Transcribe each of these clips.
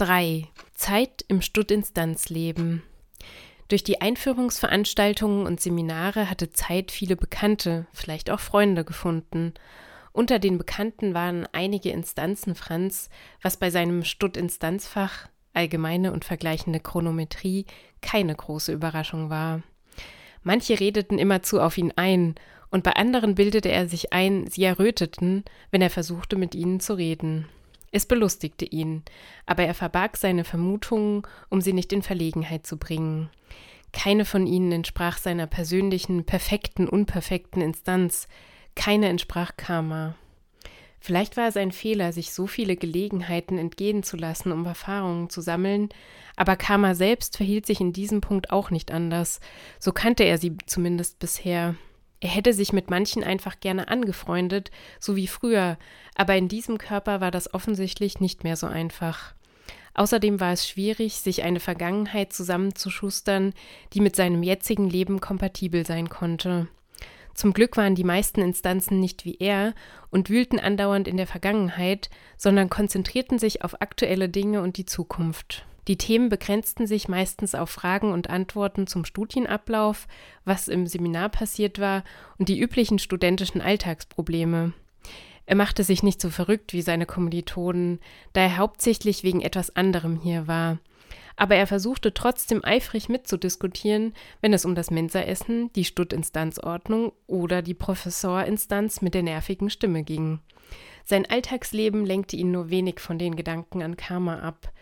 3. Zeit im Stuttinstanzleben. Durch die Einführungsveranstaltungen und Seminare hatte Zeit viele Bekannte, vielleicht auch Freunde gefunden. Unter den Bekannten waren einige Instanzen Franz, was bei seinem Stuttinstanzfach allgemeine und vergleichende Chronometrie keine große Überraschung war. Manche redeten immerzu auf ihn ein, und bei anderen bildete er sich ein, sie erröteten, wenn er versuchte, mit ihnen zu reden. Es belustigte ihn, aber er verbarg seine Vermutungen, um sie nicht in Verlegenheit zu bringen. Keine von ihnen entsprach seiner persönlichen, perfekten, unperfekten Instanz, keine entsprach Karma. Vielleicht war es ein Fehler, sich so viele Gelegenheiten entgehen zu lassen, um Erfahrungen zu sammeln, aber Karma selbst verhielt sich in diesem Punkt auch nicht anders, so kannte er sie zumindest bisher. Er hätte sich mit manchen einfach gerne angefreundet, so wie früher, aber in diesem Körper war das offensichtlich nicht mehr so einfach. Außerdem war es schwierig, sich eine Vergangenheit zusammenzuschustern, die mit seinem jetzigen Leben kompatibel sein konnte. Zum Glück waren die meisten Instanzen nicht wie er und wühlten andauernd in der Vergangenheit, sondern konzentrierten sich auf aktuelle Dinge und die Zukunft. Die Themen begrenzten sich meistens auf Fragen und Antworten zum Studienablauf, was im Seminar passiert war und die üblichen studentischen Alltagsprobleme. Er machte sich nicht so verrückt wie seine Kommilitonen, da er hauptsächlich wegen etwas anderem hier war. Aber er versuchte trotzdem eifrig mitzudiskutieren, wenn es um das Mensaessen, die Stuttinstanzordnung oder die Professorinstanz mit der nervigen Stimme ging. Sein Alltagsleben lenkte ihn nur wenig von den Gedanken an Karma ab.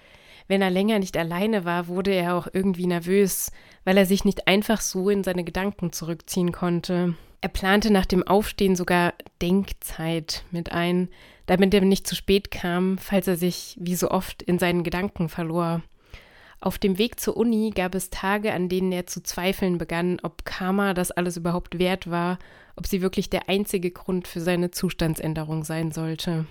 Wenn er länger nicht alleine war, wurde er auch irgendwie nervös, weil er sich nicht einfach so in seine Gedanken zurückziehen konnte. Er plante nach dem Aufstehen sogar Denkzeit mit ein, damit er nicht zu spät kam, falls er sich, wie so oft, in seinen Gedanken verlor. Auf dem Weg zur Uni gab es Tage, an denen er zu zweifeln begann, ob Karma das alles überhaupt wert war, ob sie wirklich der einzige Grund für seine Zustandsänderung sein sollte.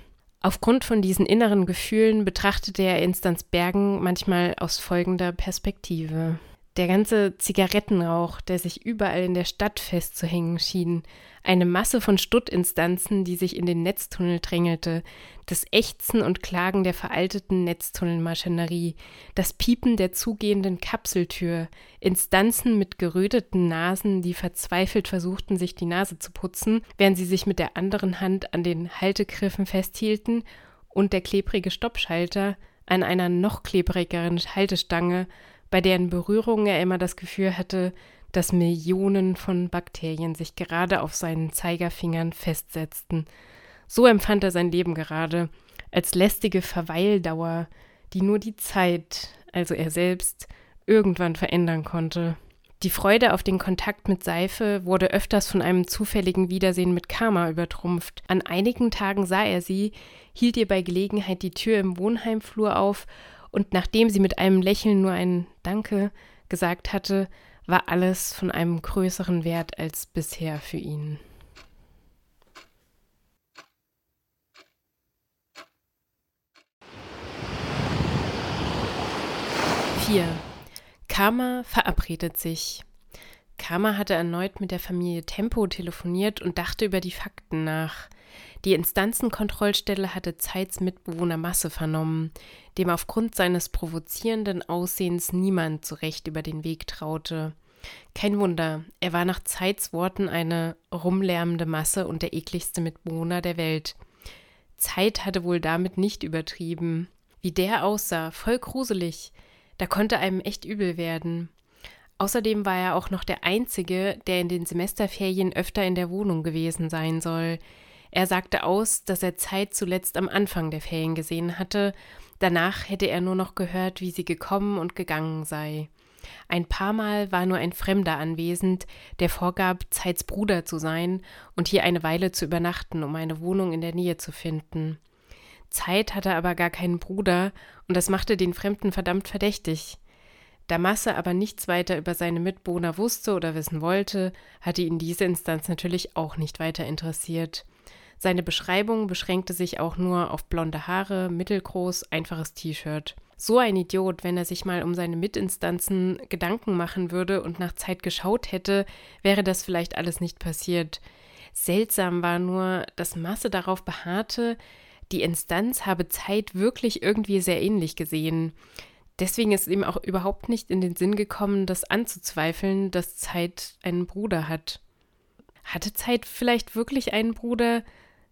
Aufgrund von diesen inneren Gefühlen betrachtete er Instanz Bergen manchmal aus folgender Perspektive. Der ganze Zigarettenrauch, der sich überall in der Stadt festzuhängen schien, eine Masse von Stuttinstanzen, die sich in den Netztunnel drängelte, das Ächzen und Klagen der veralteten Netztunnelmaschinerie, das Piepen der zugehenden Kapseltür, Instanzen mit geröteten Nasen, die verzweifelt versuchten, sich die Nase zu putzen, während sie sich mit der anderen Hand an den Haltegriffen festhielten, und der klebrige Stoppschalter an einer noch klebrigeren Haltestange, bei deren Berührung er immer das Gefühl hatte, dass Millionen von Bakterien sich gerade auf seinen Zeigerfingern festsetzten. So empfand er sein Leben gerade, als lästige Verweildauer, die nur die Zeit, also er selbst, irgendwann verändern konnte. Die Freude auf den Kontakt mit Seife wurde öfters von einem zufälligen Wiedersehen mit Karma übertrumpft. An einigen Tagen sah er sie, hielt ihr bei Gelegenheit die Tür im Wohnheimflur auf und nachdem sie mit einem Lächeln nur ein Danke gesagt hatte, war alles von einem größeren Wert als bisher für ihn. Vier. Karma verabredet sich. Karma hatte erneut mit der Familie Tempo telefoniert und dachte über die Fakten nach. Die Instanzenkontrollstelle hatte Zeits Mitbewohner Masse vernommen, dem aufgrund seines provozierenden Aussehens niemand so recht über den Weg traute. Kein Wunder, er war nach Zeits Worten eine rumlärmende Masse und der ekligste Mitbewohner der Welt. Zeit hatte wohl damit nicht übertrieben. Wie der aussah, voll gruselig, da konnte einem echt übel werden. Außerdem war er auch noch der Einzige, der in den Semesterferien öfter in der Wohnung gewesen sein soll. Er sagte aus, dass er Zeit zuletzt am Anfang der Ferien gesehen hatte, danach hätte er nur noch gehört, wie sie gekommen und gegangen sei. Ein paar Mal war nur ein Fremder anwesend, der vorgab, Zeits Bruder zu sein und hier eine Weile zu übernachten, um eine Wohnung in der Nähe zu finden. Zeit hatte aber gar keinen Bruder, und das machte den Fremden verdammt verdächtig. Da Masse aber nichts weiter über seine Mitbewohner wusste oder wissen wollte, hatte ihn diese Instanz natürlich auch nicht weiter interessiert. Seine Beschreibung beschränkte sich auch nur auf blonde Haare, mittelgroß, einfaches T-Shirt. So ein Idiot, wenn er sich mal um seine Mitinstanzen Gedanken machen würde und nach Zeit geschaut hätte, wäre das vielleicht alles nicht passiert. Seltsam war nur, dass Masse darauf beharrte, Die Instanz habe Zeit wirklich irgendwie sehr ähnlich gesehen. Deswegen ist ihm auch überhaupt nicht in den Sinn gekommen, das anzuzweifeln, dass Zeit einen Bruder hat. Hatte Zeit vielleicht wirklich einen Bruder?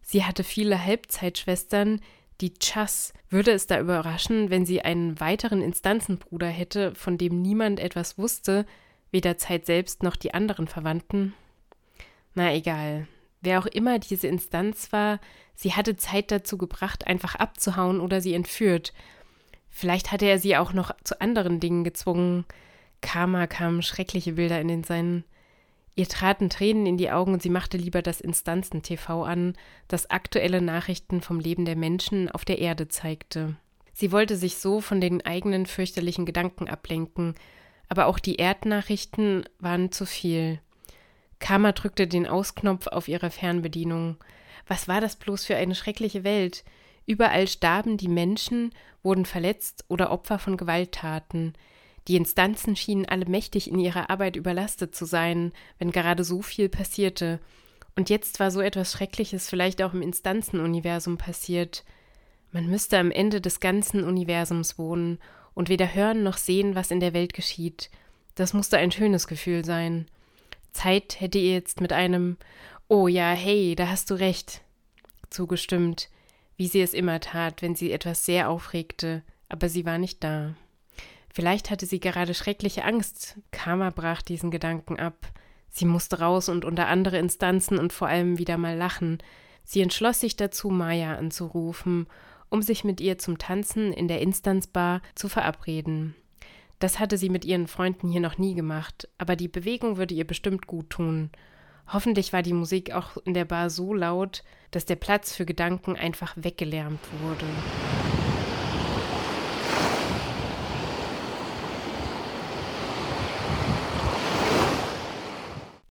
Sie hatte viele Halbzeitschwestern, die Chas. Würde es da überraschen, wenn sie einen weiteren Instanzenbruder hätte, von dem niemand etwas wusste, weder Zeit selbst noch die anderen Verwandten? Na egal. Wer auch immer diese Instanz war, sie hatte Zeit dazu gebracht, einfach abzuhauen oder sie entführt. Vielleicht hatte er sie auch noch zu anderen Dingen gezwungen. Karma kamen schreckliche Bilder in den Sinn. Ihr traten Tränen in die Augen und sie machte lieber das Instanzen-TV an, das aktuelle Nachrichten vom Leben der Menschen auf der Erde zeigte. Sie wollte sich so von den eigenen fürchterlichen Gedanken ablenken, aber auch die Erdnachrichten waren zu viel. Karma drückte den Ausknopf auf ihre Fernbedienung. Was war das bloß für eine schreckliche Welt? Überall starben die Menschen, wurden verletzt oder Opfer von Gewalttaten. Die Instanzen schienen alle mächtig in ihrer Arbeit überlastet zu sein, wenn gerade so viel passierte. Und jetzt war so etwas Schreckliches vielleicht auch im Instanzenuniversum passiert. Man müsste am Ende des ganzen Universums wohnen und weder hören noch sehen, was in der Welt geschieht. Das musste ein schönes Gefühl sein. Zeit hätte ihr jetzt mit einem Oh ja, hey, da hast du recht zugestimmt, wie sie es immer tat, wenn sie etwas sehr aufregte, aber sie war nicht da. Vielleicht hatte sie gerade schreckliche Angst. Karma brach diesen Gedanken ab. Sie musste raus und unter andere Instanzen und vor allem wieder mal lachen. Sie entschloss sich dazu, Maya anzurufen, um sich mit ihr zum Tanzen in der Instanzbar zu verabreden. Das hatte sie mit ihren Freunden hier noch nie gemacht, aber die Bewegung würde ihr bestimmt gut tun. Hoffentlich war die Musik auch in der Bar so laut, dass der Platz für Gedanken einfach weggelärmt wurde.